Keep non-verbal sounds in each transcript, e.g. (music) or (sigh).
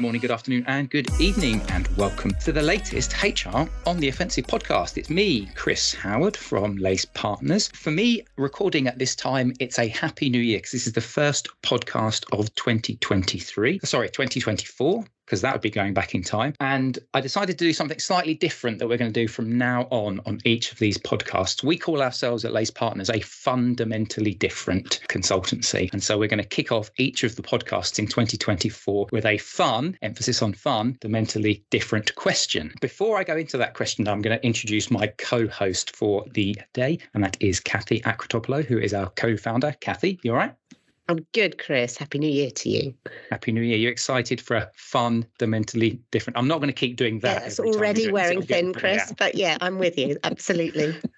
Good morning, good afternoon, and good evening, and welcome to the latest HR on the Offensive podcast. It's me, Chris Howard from Lace Partners. For me, recording at this time, it's a happy new year because this is the first podcast of 2023. Sorry, 2024 because that would be going back in time. And I decided to do something slightly different that we're going to do from now on on each of these podcasts. We call ourselves at Lace Partners a fundamentally different consultancy. And so we're going to kick off each of the podcasts in 2024 with a fun, emphasis on fun, the mentally different question. Before I go into that question, I'm going to introduce my co host for the day, and that is Kathy Akrotopoulou, who is our co founder. Kathy, you all right? I'm good, Chris. Happy New Year to you. Happy New Year. You're excited for a fundamentally different. I'm not going to keep doing that. Yeah, it's already wearing thin, Chris, but yeah, I'm with you. Absolutely. (laughs)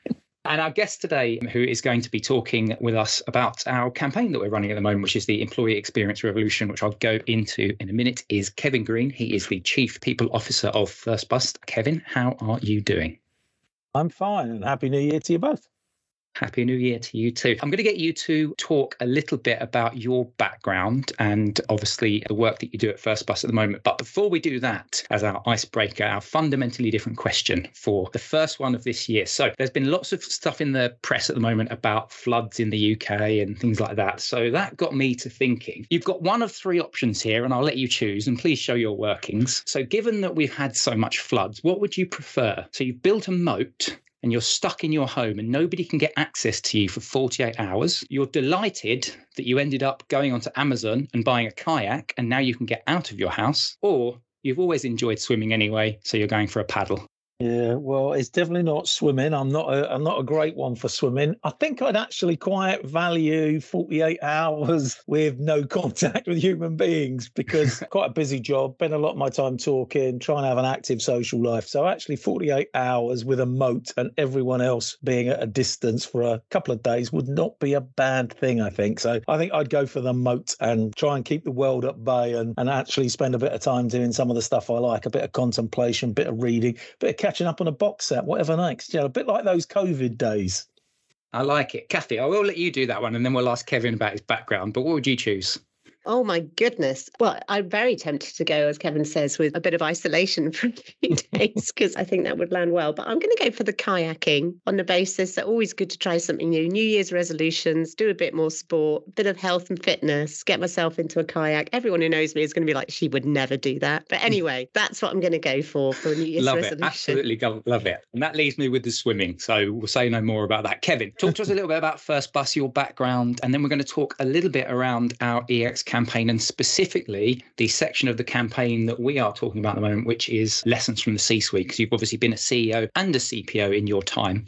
And our guest today, who is going to be talking with us about our campaign that we're running at the moment, which is the Employee Experience Revolution, which I'll go into in a minute, is Kevin Green. He is the Chief People Officer of First Bus. Kevin, how are you doing? I'm fine and happy new year to you both. Happy New Year to you too. I'm going to get you to talk a little bit about your background and obviously the work that you do at First Bus at the moment. But before we do that, as our icebreaker, our fundamentally different question for the first one of this year. So there's been lots of stuff in the press at the moment about floods in the UK and things like that. So that got me to thinking. You've got one of three options here, and I'll let you choose and please show your workings. So given that we've had so much floods, what would you prefer? So you've built a moat and you're stuck in your home and nobody can get access to you for 48 hours, you're delighted that you ended up going onto Amazon and buying a kayak and now you can get out of your house, or you've always enjoyed swimming anyway, so you're going for a paddle. Yeah, well, it's definitely not swimming. I'm not a, I'm not a great one for swimming. I think I'd actually quite value 48 hours (laughs) with no contact with human beings because (laughs) quite a busy job, spend a lot of my time talking, trying to have an active social life. So actually 48 hours with a moat and everyone else being at a distance for a couple of days would not be a bad thing, I think. So I think I'd go for the moat and try and keep the world at bay and, and actually spend a bit of time doing some of the stuff I like, a bit of contemplation, a bit of reading, a bit of catching up on a box set, whatever next. Yeah, a bit like those COVID days. I like it. Kathy, I will let you do that one and then we'll ask Kevin about his background. But what would you choose? Oh my goodness. Well, I'm very tempted to go, as Kevin says, with a bit of isolation (laughs) for a few (laughs) days because I think that would land well. But I'm going to go for the kayaking on the basis that always good to try something new. New Year's resolutions, do a bit more sport, a bit of health and fitness, get myself into a kayak. Everyone who knows me is going to be like, she would never do that. But anyway, (laughs) that's what I'm going to go for for a New Year's love resolution. It. Absolutely love it. And that leaves me with the swimming. So we'll say no more about that. Kevin, talk to us a little bit about First Bus, your background, and then we're going to talk a little bit around our EX campaign and specifically the section of the campaign that we are talking about at the moment, which is lessons from the C suite, because you've obviously been a CEO and a CPO in your time.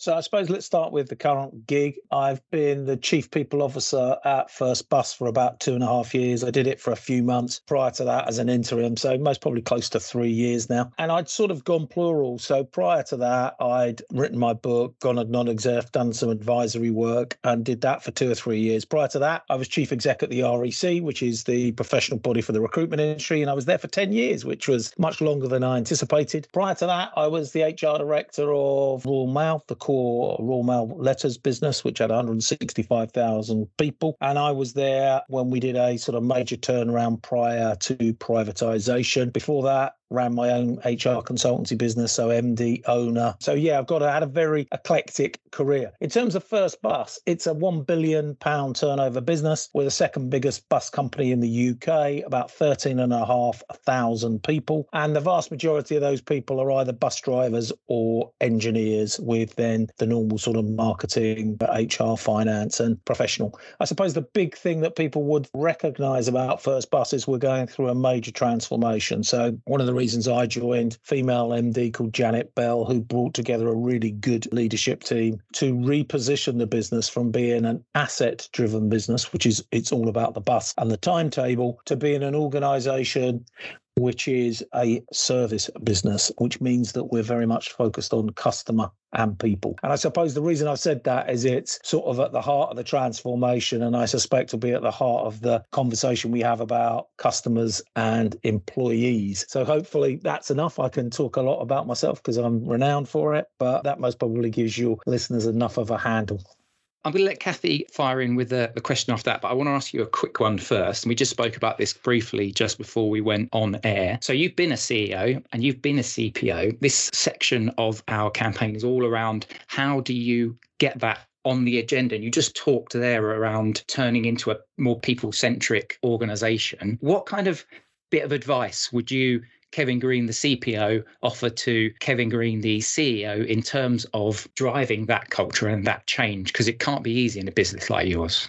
So I suppose let's start with the current gig. I've been the chief people officer at First Bus for about two and a half years. I did it for a few months prior to that as an interim, so most probably close to three years now. And I'd sort of gone plural. So prior to that, I'd written my book, gone a non-exec, done some advisory work, and did that for two or three years. Prior to that, I was chief exec at the REC, which is the professional body for the recruitment industry, and I was there for 10 years, which was much longer than I anticipated. Prior to that, I was the HR director of Royal Mail, the core Royal Mail Letters business, which had 165,000 people. And I was there when we did a sort of major turnaround prior to privatization. Before that, ran my own HR consultancy business, so MD owner. So yeah, I've got I had a very eclectic career. In terms of First Bus, it's a one billion pound turnover business. We're the second biggest bus company in the UK, about thirteen and a half thousand people, and the vast majority of those people are either bus drivers or engineers, with then the normal sort of marketing, HR, finance, and professional. I suppose the big thing that people would recognise about First Bus is we're going through a major transformation. So one of the reasons I joined, female MD called Janet Bell, who brought together a really good leadership team to reposition the business from being an asset driven business, which is it's all about the bus and the timetable, to being an organization which is a service business, which means that we're very much focused on customer and people. And I suppose the reason I've said that is it's sort of at the heart of the transformation, and I suspect will be at the heart of the conversation we have about customers and employees. So hopefully that's enough. I can talk a lot about myself because I'm renowned for it, but that most probably gives your listeners enough of a handle. I'm going to let Kathy fire in with the, the question after that, but I want to ask you a quick one first. And we just spoke about this briefly just before we went on air. So you've been a CEO and you've been a CPO. This section of our campaign is all around how do you get that on the agenda. And you just talked there around turning into a more people centric organization. What kind of bit of advice would you Kevin Green, the CPO, offer to Kevin Green, the CEO, in terms of driving that culture and that change? Because it can't be easy in a business like yours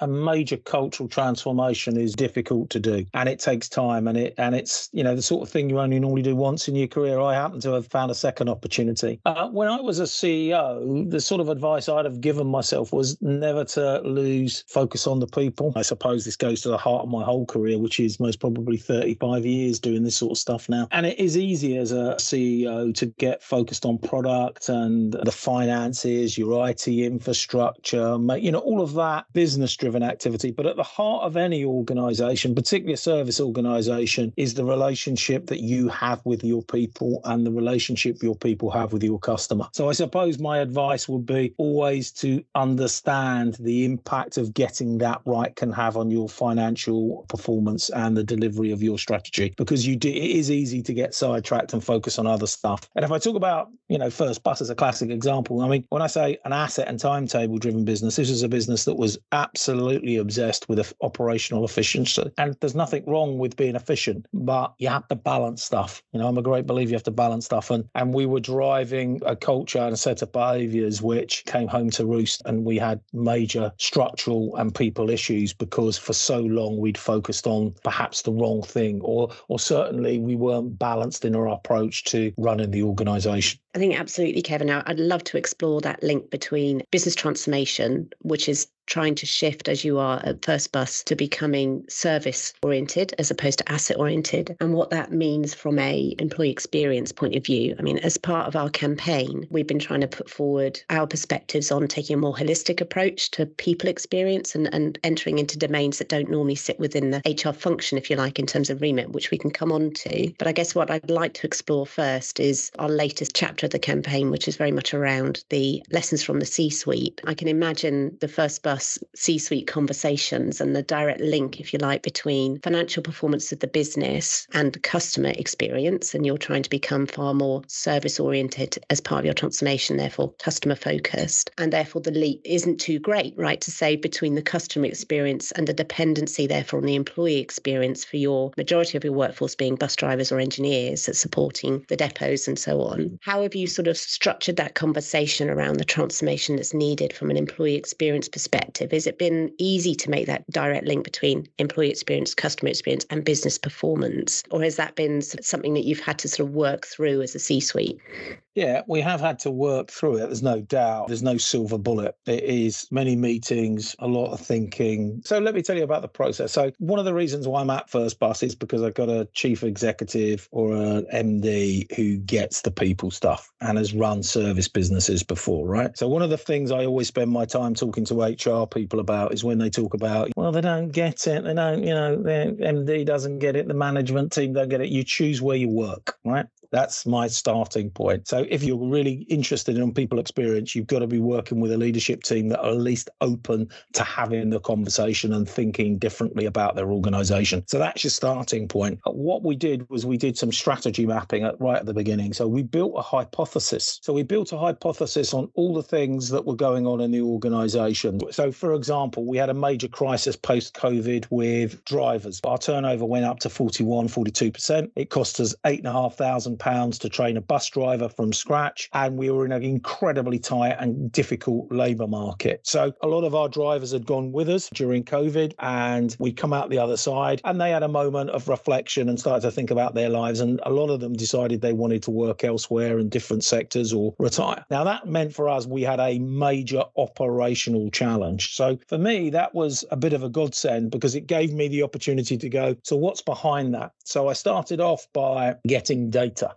a major cultural transformation is difficult to do. And it takes time and it and it's you know the sort of thing you only normally do once in your career. I happen to have found a second opportunity. Uh, when i was a ceo the sort of advice i'd have given myself was never to lose focus on the people. I suppose this goes to the heart of my whole career which is most probably 35 years doing this sort of stuff now. And it is easy as a ceo to get focused on product and the finances your it infrastructure you know all of that business activity. But at the heart of any organization, particularly a service organization, is the relationship that you have with your people and the relationship your people have with your customer. So I suppose my advice would be always to understand the impact of getting that right can have on your financial performance and the delivery of your strategy because you do, it is easy to get sidetracked and focus on other stuff. And if I talk about, you know, First Bus as a classic example, I mean, when I say an asset and timetable driven business, this is a business that was absolutely absolutely obsessed with operational efficiency. And there's nothing wrong with being efficient, but you have to balance stuff. You know, I'm a great believer you have to balance stuff. And and we were driving a culture and a set of behaviors which came home to roost. And we had major structural and people issues because for so long we'd focused on perhaps the wrong thing, or or certainly we weren't balanced in our approach to running the organization. I think absolutely, Kevin. I'd love to explore that link between business transformation, which is trying to shift as you are at First Bus to becoming service oriented as opposed to asset oriented and what that means from a employee experience point of view. I mean, as part of our campaign, we've been trying to put forward our perspectives on taking a more holistic approach to people experience and, and entering into domains that don't normally sit within the HR function, if you like, in terms of remit, which we can come on to. But I guess what I'd like to explore first is our latest chapter of the campaign, which is very much around the lessons from the C suite. I can imagine the First Bus C suite conversations and the direct link, if you like, between financial performance of the business and customer experience. And you're trying to become far more service oriented as part of your transformation, therefore customer focused. And therefore, the leap isn't too great, right, to say between the customer experience and the dependency, therefore, on the employee experience for your majority of your workforce being bus drivers or engineers that's supporting the depots and so on. How have you sort of structured that conversation around the transformation that's needed from an employee experience perspective? Perspective, has it been easy to make that direct link between employee experience, customer experience, and business performance? Or has that been something that you've had to sort of work through as a C suite? Yeah, we have had to work through it. There's no doubt. There's no silver bullet. It is many meetings, a lot of thinking. So let me tell you about the process. So one of the reasons why I'm at First Bus is because I've got a chief executive or an MD who gets the people stuff and has run service businesses before, right? So one of the things I always spend my time talking to HR people about is when they talk about, well, they don't get it. They don't, you know, the MD doesn't get it. The management team don't get it. You choose where you work, right? That's my starting point. So if you're really interested in people experience, you've got to be working with a leadership team that are at least open to having the conversation and thinking differently about their organization. So that's your starting point. Uh, what we did was we did some strategy mapping at, right at the beginning. So we built a hypothesis. So we built a hypothesis on all the things that were going on in the organization. So for example, we had a major crisis post COVID with drivers. Our turnover went up to 41, 42%. It cost us eight and a half thousand pounds to train a bus driver from scratch. And we were in an incredibly tight and difficult labour market. So a lot of our drivers had gone with us during COVID and we come out the other side and they had a moment of reflection and started to think about their lives. And a lot of them decided they wanted to work elsewhere in different sectors or retire. Now, that meant for us, we had a major operational challenge. So for me, that was a bit of a godsend because it gave me the opportunity to go, so what's behind that? So I started off by getting data.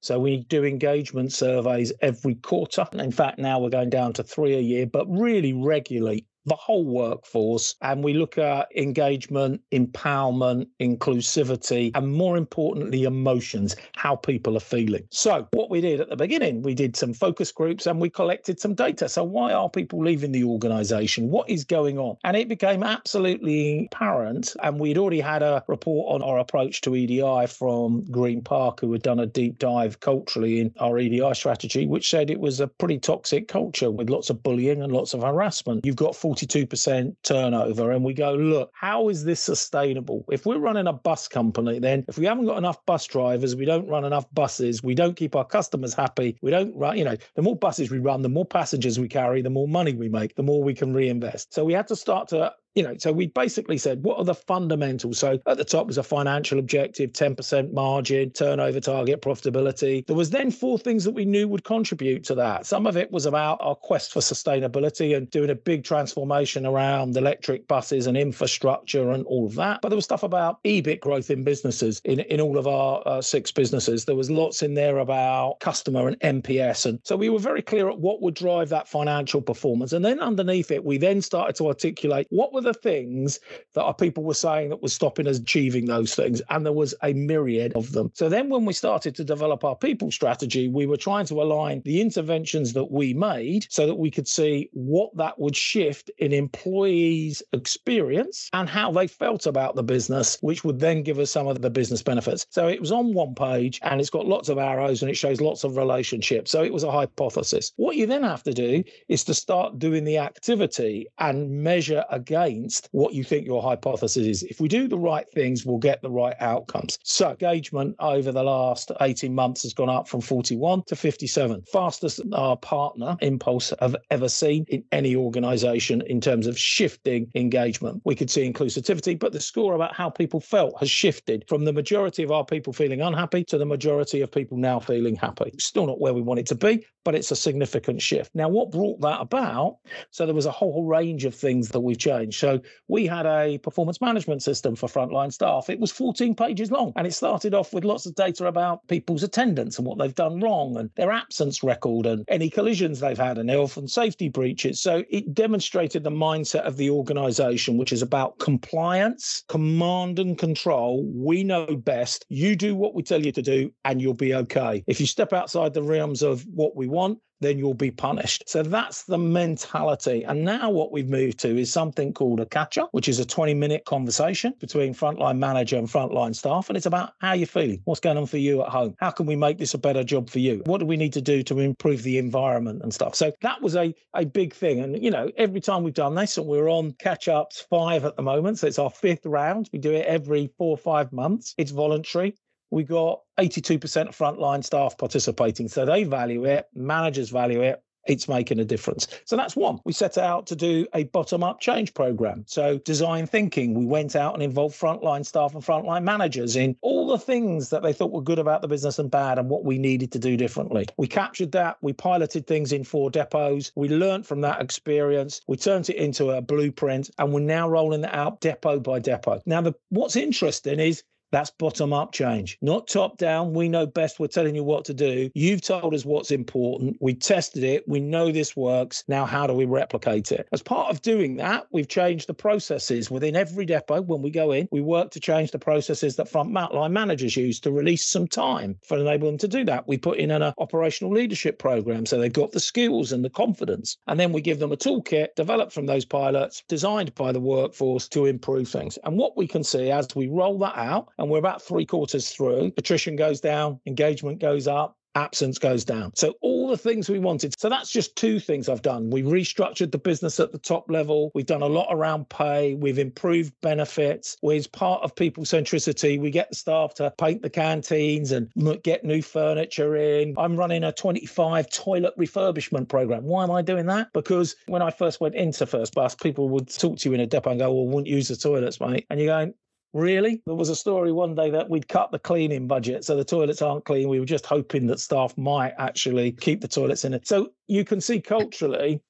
So we do engagement surveys every quarter. In fact, now we're going down to three a year, but really regularly the whole workforce and we look at engagement, empowerment, inclusivity, and more importantly, emotions, how people are feeling. So, what we did at the beginning, we did some focus groups and we collected some data. So, why are people leaving the organization? What is going on? And it became absolutely apparent. And we'd already had a report on our approach to EDI from Green Park, who had done a deep dive culturally in our EDI strategy, which said it was a pretty toxic culture with lots of bullying and lots of harassment. You've got 42% turnover. And we go, look, how is this sustainable? If we're running a bus company, then if we haven't got enough bus drivers, we don't run enough buses, we don't keep our customers happy, we don't run, you know, the more buses we run, the more passengers we carry, the more money we make, the more we can reinvest. So we had to start to you know, so we basically said, what are the fundamentals? So at the top was a financial objective, 10% margin, turnover target, profitability. There was then four things that we knew would contribute to that. Some of it was about our quest for sustainability and doing a big transformation around electric buses and infrastructure and all of that. But there was stuff about EBIT growth in businesses in, in all of our uh, six businesses. There was lots in there about customer and NPS. And so we were very clear at what would drive that financial performance. And then underneath it, we then started to articulate what were were the things that our people were saying that was stopping us achieving those things? And there was a myriad of them. So then when we started to develop our people strategy, we were trying to align the interventions that we made so that we could see what that would shift in employees' experience and how they felt about the business, which would then give us some of the business benefits. So it was on one page and it's got lots of arrows and it shows lots of relationships. So it was a hypothesis. What you then have to do is to start doing the activity and measure again against what you think your hypothesis is. If we do the right things, we'll get the right outcomes. So engagement over the last 18 months has gone up from 41 to 57. Fastest our partner Inpulse have ever seen in any organization in terms of shifting engagement. We could see inclusivity, but the score about how people felt has shifted from the majority of our people feeling unhappy to the majority of people now feeling happy. Still not where we want it to be, but it's a significant shift. Now, what brought that about? So there was a whole range of things that we've changed. So we had a performance management system for frontline staff. It was 14 pages long and it started off with lots of data about people's attendance and what they've done wrong and their absence record and any collisions they've had and health and safety breaches. So it demonstrated the mindset of the organization, which is about compliance, command and control. We know best. You do what we tell you to do and you'll be okay. If you step outside the realms of what we want, then you'll be punished. So that's the mentality. And now what we've moved to is something called a catch up, which is a 20 minute conversation between frontline manager and frontline staff. And it's about how you're feeling, what's going on for you at home, how can we make this a better job for you, what do we need to do to improve the environment and stuff. So that was a, a big thing. And, you know, every time we've done this, and we're on catch ups five at the moment. So it's our fifth round. We do it every four or five months. It's voluntary we got 82% of frontline staff participating. So they value it, managers value it. It's making a difference. So that's one. We set out to do a bottom up change program. So, design thinking, we went out and involved frontline staff and frontline managers in all the things that they thought were good about the business and bad and what we needed to do differently. We captured that. We piloted things in four depots. We learned from that experience. We turned it into a blueprint and we're now rolling it out depot by depot. Now, the, what's interesting is that's bottom up change, not top down. We know best. We're telling you what to do. You've told us what's important. We tested it. We know this works. Now, how do we replicate it? As part of doing that, we've changed the processes within every depot. When we go in, we work to change the processes that frontline managers use to release some time for enable them to do that. We put in an uh, operational leadership program so they've got the skills and the confidence. And then we give them a toolkit developed from those pilots, designed by the workforce to improve things. And what we can see as we roll that out, and we're about three quarters through. Attrition goes down, engagement goes up, absence goes down. So all the things we wanted. So that's just two things I've done. We restructured the business at the top level. We've done a lot around pay. We've improved benefits. We're part of people centricity. We get the staff to paint the canteens and get new furniture in. I'm running a 25 toilet refurbishment program. Why am I doing that? Because when I first went into First Bus, people would talk to you in a depot and go, "Well, wouldn't use the toilets, mate." And you're going, Really? There was a story one day that we'd cut the cleaning budget, so the toilets aren't clean. We were just hoping that staff might actually keep the toilets in it. So you can see culturally,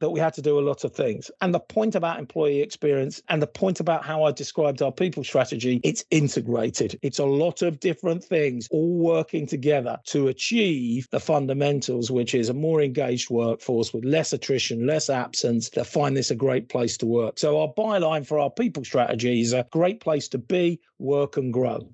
that we had to do a lot of things. And the point about employee experience and the point about how I described our people strategy, it's integrated. It's a lot of different things all working together to achieve the fundamentals, which is a more engaged workforce with less attrition, less absence, that find this a great place to work. So our byline for our people strategy is a great place to be, work and grow.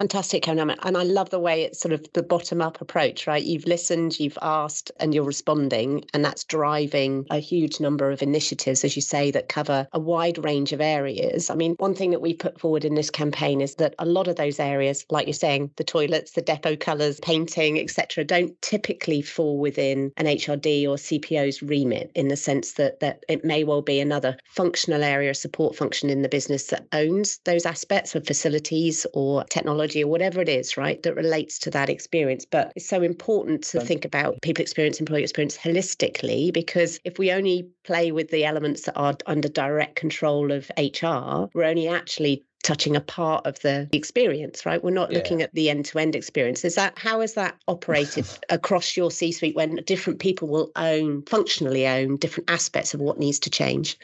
Fantastic, Kevin. And I love the way it's sort of the bottom up approach, right? You've listened, you've asked, and you're responding. And that's driving a huge number of initiatives, as you say, that cover a wide range of areas. I mean, one thing that we put forward in this campaign is that a lot of those areas, like you're saying, the toilets, the depot colours, painting, etc., don't typically fall within an HRD or CPO's remit in the sense that, that it may well be another functional area, support function in the business that owns those aspects of facilities or technology technology or whatever it is, right, that relates to that experience. But it's so important to think about people experience, employee experience holistically, because if we only play with the elements that are under direct control of HR, we're only actually touching a part of the experience, right? We're not yeah. looking at the end-to-end experience. Is that how is that operated (laughs) across your C-suite when different people will own, functionally own different aspects of what needs to change?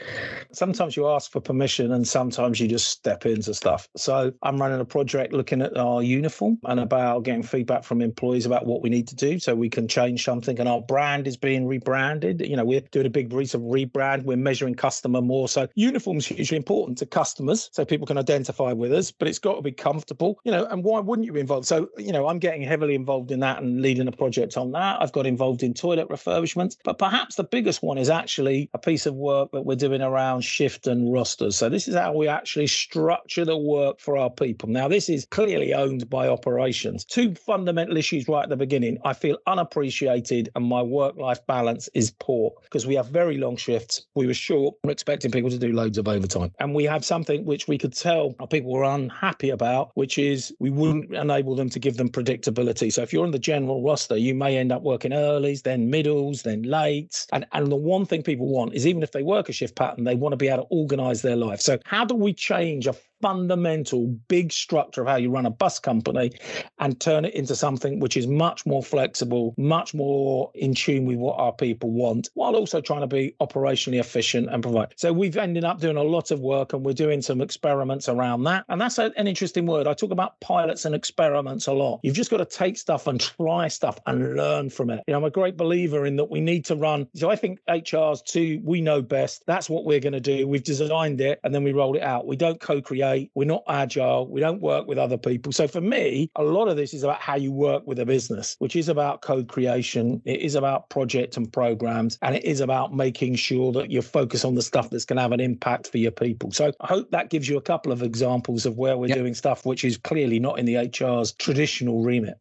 Sometimes you ask for permission and sometimes you just step into stuff. So I'm running a project looking at our uniform and about getting feedback from employees about what we need to do so we can change something and our brand is being rebranded. You know, we're doing a big recent rebrand. We're measuring customer more. So uniforms hugely important to customers so people can identify with us, but it's got to be comfortable, you know. And why wouldn't you be involved? So, you know, I'm getting heavily involved in that and leading a project on that. I've got involved in toilet refurbishments, but perhaps the biggest one is actually a piece of work that we're doing around shift and rosters. So, this is how we actually structure the work for our people. Now, this is clearly owned by operations. Two fundamental issues right at the beginning. I feel unappreciated and my work life balance is poor because we have very long shifts. We were short. We're expecting people to do loads of overtime. And we have something which we could tell people were unhappy about, which is we wouldn't enable them to give them predictability. So if you're on the general roster, you may end up working earlys, then middles, then lates. And, and the one thing people want is even if they work a shift pattern, they want to be able to organize their life. So how do we change a fundamental big structure of how you run a bus company and turn it into something which is much more flexible, much more in tune with what our people want, while also trying to be operationally efficient and provide. So we've ended up doing a lot of work and we're doing some experiments around that. And that's an interesting word. I talk about pilots and experiments a lot. You've just got to take stuff and try stuff and learn from it. You know, I'm a great believer in that we need to run. So I think HR's too, we know best. That's what we're going to do. We've designed it and then we roll it out. We don't co create we're not agile. We don't work with other people. So for me, a lot of this is about how you work with a business, which is about code creation. It is about project and programs, and it is about making sure that you focus on the stuff that's going to have an impact for your people. So I hope that gives you a couple of examples of where we're yep. doing stuff which is clearly not in the HR's traditional remit.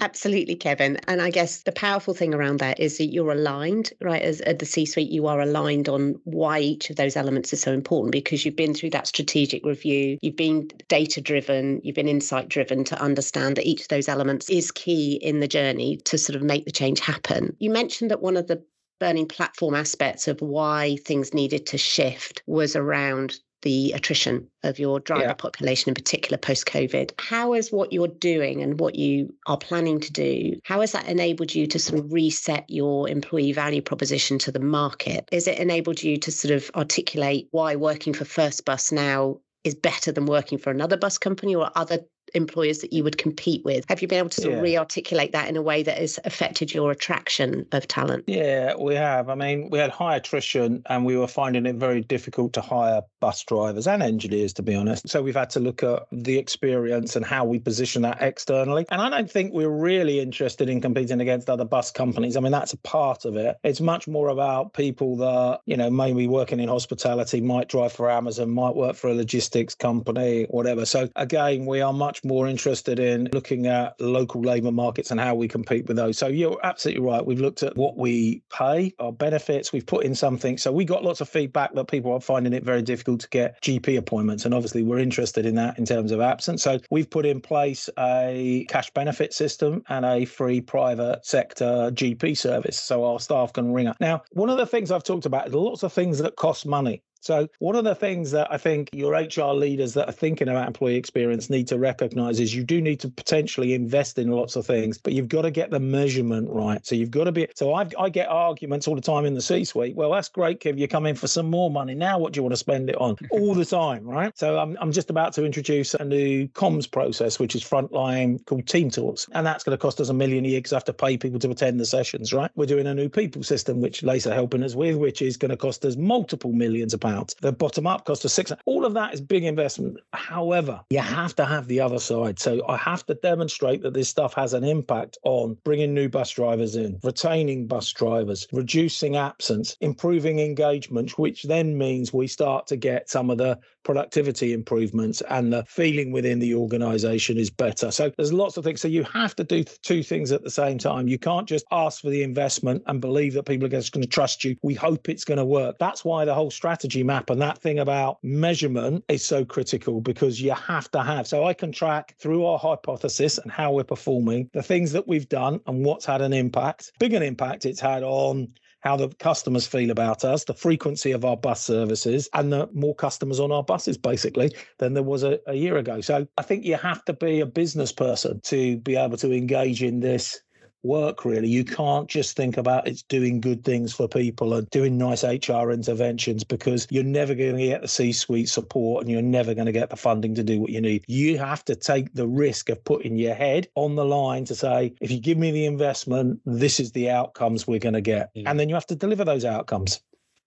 Absolutely, Kevin. And I guess the powerful thing around that is that you're aligned, right? As at the C suite, you are aligned on why each of those elements is so important because you've been through that strategic review, you've been data driven, you've been insight driven to understand that each of those elements is key in the journey to sort of make the change happen. You mentioned that one of the burning platform aspects of why things needed to shift was around the attrition of your driver yeah. population in particular post covid how is what you're doing and what you are planning to do how has that enabled you to sort of reset your employee value proposition to the market is it enabled you to sort of articulate why working for first bus now is better than working for another bus company or other employers that you would compete with. Have you been able to sort yeah. of re-articulate that in a way that has affected your attraction of talent? Yeah, we have. I mean, we had high attrition and we were finding it very difficult to hire bus drivers and engineers, to be honest. So we've had to look at the experience and how we position that externally. And I don't think we're really interested in competing against other bus companies. I mean, that's a part of it. It's much more about people that, you know, maybe working in hospitality, might drive for Amazon, might work for a logistics company, whatever. So again, we are much much more interested in looking at local labour markets and how we compete with those. So you're absolutely right. We've looked at what we pay, our benefits. We've put in something. So we got lots of feedback that people are finding it very difficult to get GP appointments, and obviously we're interested in that in terms of absence. So we've put in place a cash benefit system and a free private sector GP service, so our staff can ring up. Now, one of the things I've talked about is lots of things that cost money. So, one of the things that I think your HR leaders that are thinking about employee experience need to recognize is you do need to potentially invest in lots of things, but you've got to get the measurement right. So, you've got to be. So, I've, I get arguments all the time in the C suite. Well, that's great, Kev. You come in for some more money. Now, what do you want to spend it on? (laughs) all the time, right? So, I'm, I'm just about to introduce a new comms process, which is frontline called Team Talks. And that's going to cost us a million a year because I have to pay people to attend the sessions, right? We're doing a new people system, which Lace are helping us with, which is going to cost us multiple millions of pounds. The bottom up cost of six. All of that is big investment. However, you have to have the other side. So I have to demonstrate that this stuff has an impact on bringing new bus drivers in, retaining bus drivers, reducing absence, improving engagement, which then means we start to get some of the productivity improvements and the feeling within the organization is better. So there's lots of things. So you have to do two things at the same time. You can't just ask for the investment and believe that people are just going to trust you. We hope it's going to work. That's why the whole strategy map and that thing about measurement is so critical because you have to have. So I can track through our hypothesis and how we're performing the things that we've done and what's had an impact. Big an impact it's had on how the customers feel about us, the frequency of our bus services, and the more customers on our buses, basically, than there was a, a year ago. So I think you have to be a business person to be able to engage in this work really. You can't just think about it's doing good things for people and doing nice hr interventions because you're never going to get the c-suite support and you're never going to get the funding to do what you need. You have to take the risk of putting your head on the line to say if you give me the investment this is the outcomes we're going to get. Yeah. and then you have to deliver those outcomes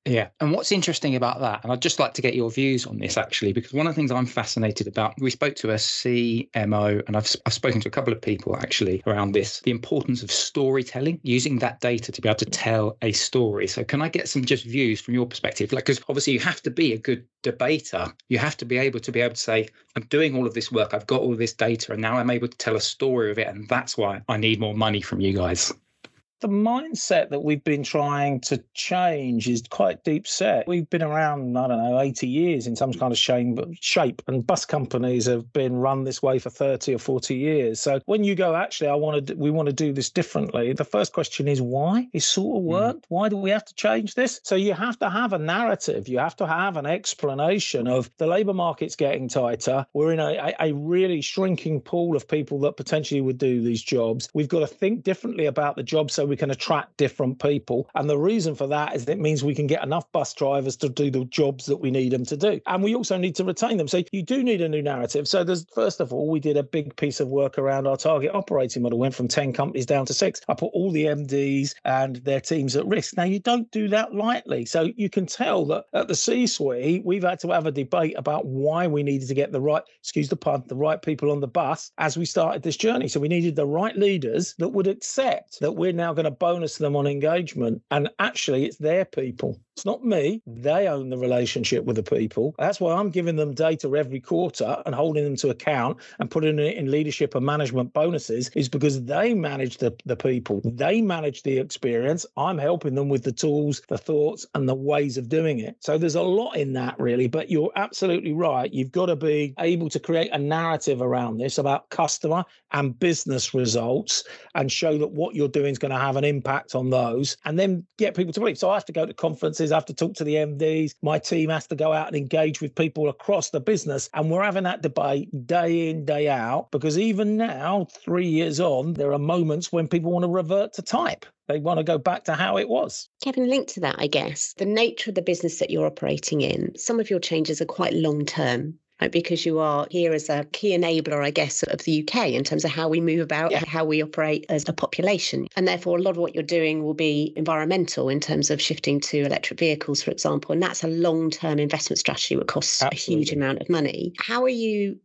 yeah. And what's interesting about that, and I'd just like to get your views on this actually, because one of the things I'm fascinated about, we spoke to a CMO, and I've, I've spoken to a couple of people actually around this, the importance of storytelling, using that data to be able to tell a story. So, can I get some just views from your perspective? Like, because obviously you have to be a good debater. You have to be able to be able to say, I'm doing all of this work, I've got all this data, and now I'm able to tell a story of it. And that's why I need more money from you guys the mindset that we've been trying to change is quite deep set. We've been around, I don't know, 80 years in some kind of shame, shape, and bus companies have been run this way for 30 or 40 years. So when you go, actually, I want to, we want to do this differently. The first question is why? It sort of hmm. worked. Mm. Why do we have to change this? So you have to have a narrative. You have to have an explanation of the labour market's getting tighter. We're in a, a really shrinking pool of people that potentially would do these jobs. We've got to think differently about the job so we can attract different people. And the reason for that is that it means we can get enough bus drivers to do the jobs that we need them to do. And we also need to retain them. So you do need a new narrative. So there's first of all, we did a big piece of work around our target operating model, went from 10 companies down to six. I put all the MDs and their teams at risk. Now you don't do that lightly. So you can tell that at the C-suite, we've had to have a debate about why we needed to get the right, excuse the pun, the right people on the bus as we started this journey. So we needed the right leaders that would accept that we're now going to bonus them on engagement. And actually, it's their people. It's not me. They own the relationship with the people. That's why I'm giving them data every quarter and holding them to account and putting it in leadership and management bonuses is because they manage the, the people. They manage the experience. I'm helping them with the tools, the thoughts, and the ways of doing it. So there's a lot in that, really. But you're absolutely right. You've got to be able to create a narrative around this about customer and business results and show that what you're doing is going to have an impact on those and then get people to believe. So I have to go to conferences, I have to talk to the MDs. My team has to go out and engage with people across the business. And we're having that debate day in, day out, because even now, three years on, there are moments when people want to revert to type. They want to go back to how it was. Kevin, linked to that, I guess, the nature of the business that you're operating in, some of your changes are quite long term? Because you are here as a key enabler, I guess, of the UK in terms of how we move about, yeah. how we operate as a population. And therefore, a lot of what you're doing will be environmental in terms of shifting to electric vehicles, for example. And that's a long term investment strategy that costs Absolutely. a huge amount of money. How are you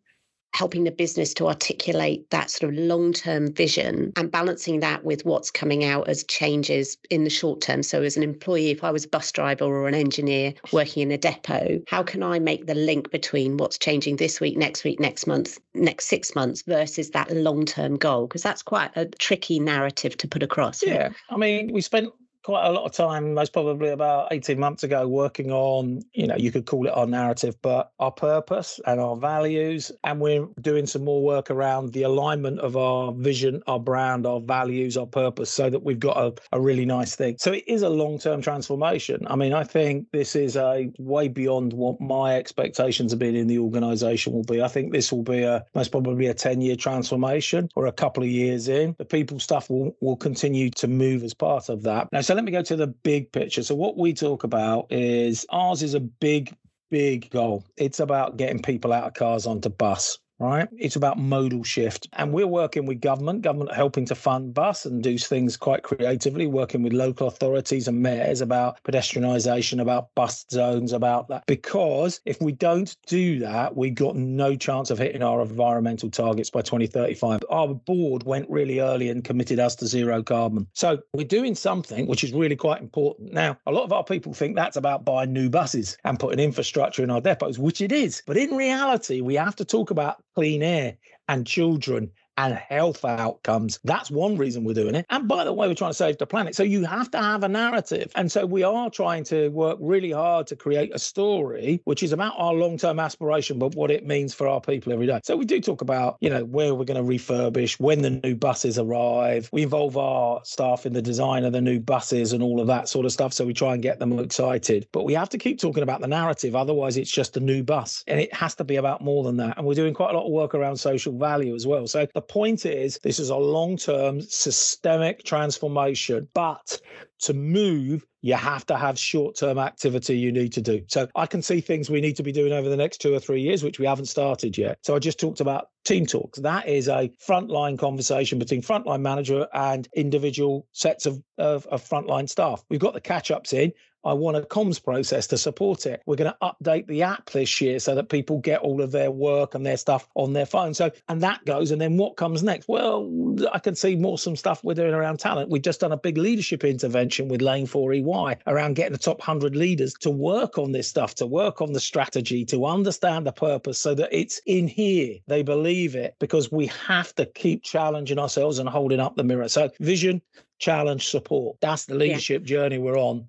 helping the business to articulate that sort of long term vision and balancing that with what's coming out as changes in the short term. So, as an employee, if I was a bus driver or an engineer working in a depot, how can I make the link between what's changing this week, next week, next month, next six months versus that long term goal? Because that's quite a tricky narrative to put across. Yeah. I mean, we spent quite a lot of time, most probably about 18 months ago, working on, you know, you could call it our narrative, but our purpose and our values. And we're doing some more work around the alignment of our vision, our brand, our values, our purpose, so that we've got a, a really nice thing. So it is a long term transformation. I mean, I think this is a way beyond what my expectations have been in the organization will be. I think this will be a most probably a 10 year transformation or a couple of years in. The people stuff will, will continue to move as part of that. Now, so let me go to the big picture. So, what we talk about is ours is a big, big goal. It's about getting people out of cars onto bus right? It's about modal shift. And we're working with government, government helping to fund bus and do things quite creatively, working with local authorities and mayors about pedestrianisation, about bus zones, about that. Because if we don't do that, we've got no chance of hitting our environmental targets by 2035. Our board went really early and committed us to zero carbon. So we're doing something which is really quite important. Now, a lot of our people think that's about buying new buses and putting infrastructure in our depots, which it is. But in reality, we have to talk about clean air and children and health outcomes. That's one reason we're doing it. And by the way, we're trying to save the planet. So you have to have a narrative. And so we are trying to work really hard to create a story which is about our long-term aspiration, but what it means for our people every day. So we do talk about, you know, where we're going to refurbish, when the new buses arrive. We involve our staff in the design of the new buses and all of that sort of stuff. So we try and get them excited. But we have to keep talking about the narrative. Otherwise, it's just a new bus. And it has to be about more than that. And we're doing quite a lot of work around social value as well. So the point is, this is a long term systemic transformation, but to move, you have to have short term activity you need to do. So I can see things we need to be doing over the next two or three years, which we haven't started yet. So I just talked about team talks. That is a frontline conversation between frontline manager and individual sets of, of, of frontline staff. We've got the catch ups in. I want a comms process to support it. We're going to update the app this year so that people get all of their work and their stuff on their phone. So, and that goes. And then what comes next? Well, I can see more some stuff we're doing around talent. We've just done a big leadership intervention with Lane 4 EY around getting the top 100 leaders to work on this stuff, to work on the strategy, to understand the purpose so that it's in here. They believe it because we have to keep challenging ourselves and holding up the mirror. So, vision, challenge, support. That's the leadership yeah. journey we're on.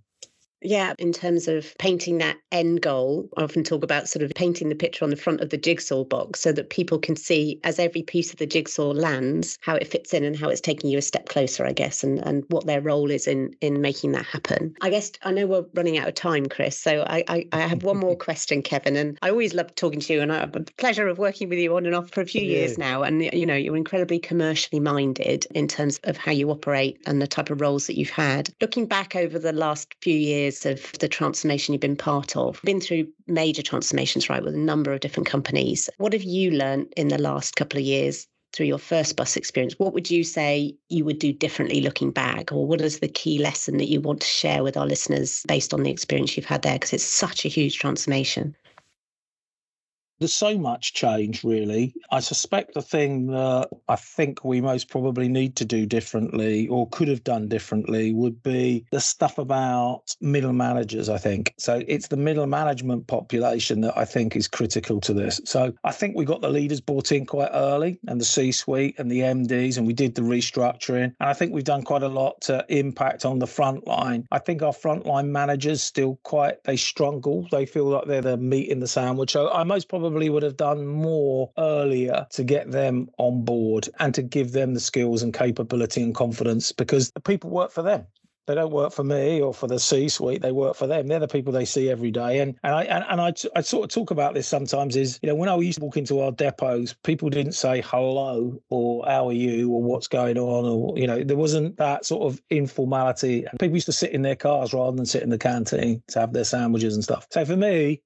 Yeah, in terms of painting that end goal, I often talk about sort of painting the picture on the front of the jigsaw box so that people can see as every piece of the jigsaw lands how it fits in and how it's taking you a step closer, I guess, and, and what their role is in in making that happen. I guess I know we're running out of time, Chris. So I I, I have one more (laughs) question, Kevin, and I always love talking to you, and I have the pleasure of working with you on and off for a few yeah. years now. And you know, you're incredibly commercially minded in terms of how you operate and the type of roles that you've had. Looking back over the last few years years of the transformation you've been part of, been through major transformations, right, with a number of different companies. What have you learned in the last couple of years through your first bus experience, what would you say you would do differently looking back? Or what is the key lesson that you want to share with our listeners based on the experience you've had there? Because it's such a huge transformation. There's so much change, really. I suspect the thing that I think we most probably need to do differently or could have done differently would be the stuff about middle managers, I think. So it's the middle management population that I think is critical to this. So I think we got the leaders brought in quite early and the C suite and the MDs, and we did the restructuring. And I think we've done quite a lot to impact on the front line. I think our frontline managers still quite, they struggle. They feel like they're the meat in the sandwich. So I most probably probably would have done more earlier to get them on board and to give them the skills and capability and confidence because the people work for them they don't work for me or for the C-suite. They work for them. They're the people they see every day. And and I and, and I, I sort of talk about this sometimes. Is you know when I used to walk into our depots, people didn't say hello or how are you or what's going on or you know there wasn't that sort of informality. And people used to sit in their cars rather than sit in the canteen to have their sandwiches and stuff. So for me,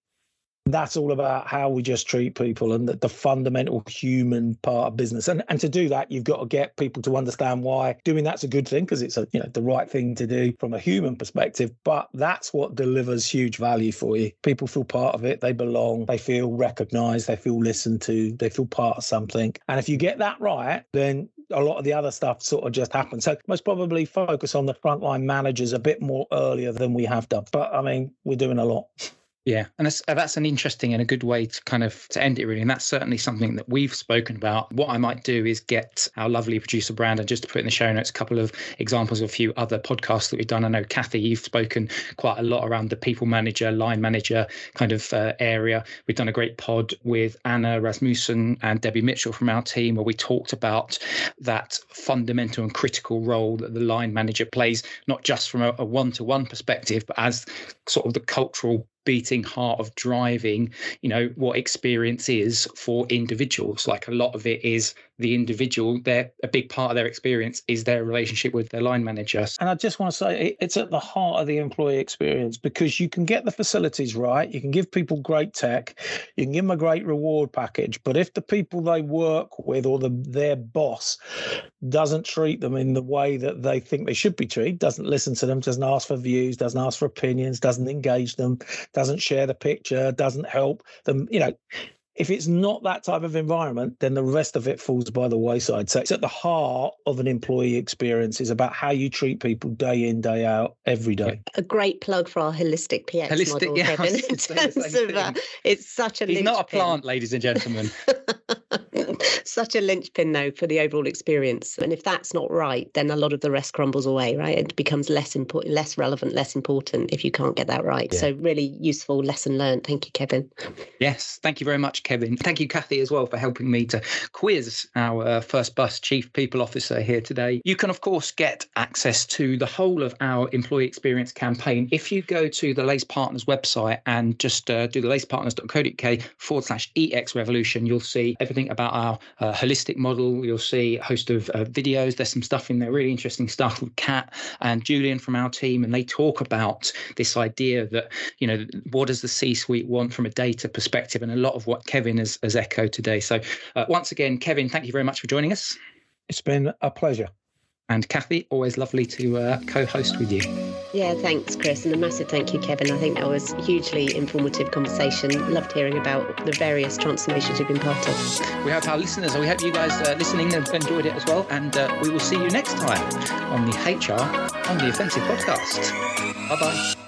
that's all about how we just treat people and the, the, fundamental human part of business. And and to do that, you've got to get people to understand why doing that's a good thing because it's a you know the right thing to do from a human perspective. But that's what delivers huge value for you. People feel part of it, they belong, they feel recognized, they feel listened to, they feel part of something. And if you get that right, then a lot of the other stuff sort of just happens. So most probably focus on the frontline managers a bit more earlier than we have done. But I mean, we're doing a lot. (laughs) Yeah, and that's uh, that's an interesting and a good way to kind of to end it really, and that's certainly something that we've spoken about. What I might do is get our lovely producer Brandon just to put in the show notes a couple of examples of a few other podcasts that we've done. I know Kathy, you've spoken quite a lot around the people manager, line manager kind of uh, area. We've done a great pod with Anna Rasmussen and Debbie Mitchell from our team where we talked about that fundamental and critical role that the line manager plays, not just from a one to one perspective, but as sort of the cultural beating heart of driving you know what experience is for individuals. Like a lot of it is the individual their a big part of their experience is their relationship with their line manager. And i just want to say it's at the heart of the employee experience because you can get the facilities right you can give people great tech you can give them a great reward package but if the people they work with or the their boss doesn't treat them in the way that they think they should be treated doesn't listen to them doesn't ask for views doesn't ask for opinions doesn't engage them doesn't share the picture, doesn't help them, you know, if it's not that type of environment, then the rest of it falls by the wayside. So it's at the heart of an employee experience is about how you treat people day in, day out, every day. A great plug for our holistic PX holistic, model, yeah, Kevin. In terms of, uh, it's such a. He's not a plant, ladies and gentlemen. (laughs) such a linchpin though for the overall experience and if that's not right then a lot of the rest crumbles away right it becomes less important less relevant less important if you can't get that right yeah. so really useful lesson learned thank you kevin yes thank you very much kevin thank you kathy as well for helping me to quiz our uh, first bus chief people officer here today you can of course get access to the whole of our employee experience campaign if you go to the lace partners website and just uh, do the lacepartners.co.uk forward slash ex revolution you'll see everything about our uh, holistic model. You'll see a host of uh, videos. There's some stuff in there, really interesting stuff with Kat and Julian from our team, and they talk about this idea that you know what does the C-suite want from a data perspective, and a lot of what Kevin has, has echoed today. So uh, once again, Kevin, thank you very much for joining us. It's been a pleasure. And Kathy, always lovely to uh, co-host with you. Yeah, thanks, Chris, and a massive thank you, Kevin. I think that was a hugely informative conversation. Loved hearing about the various transformations you've been part of. We hope our listeners, or we hope you guys uh, listening have enjoyed it as well, and uh, we will see you next time on the HR on the Offensive podcast. Bye bye.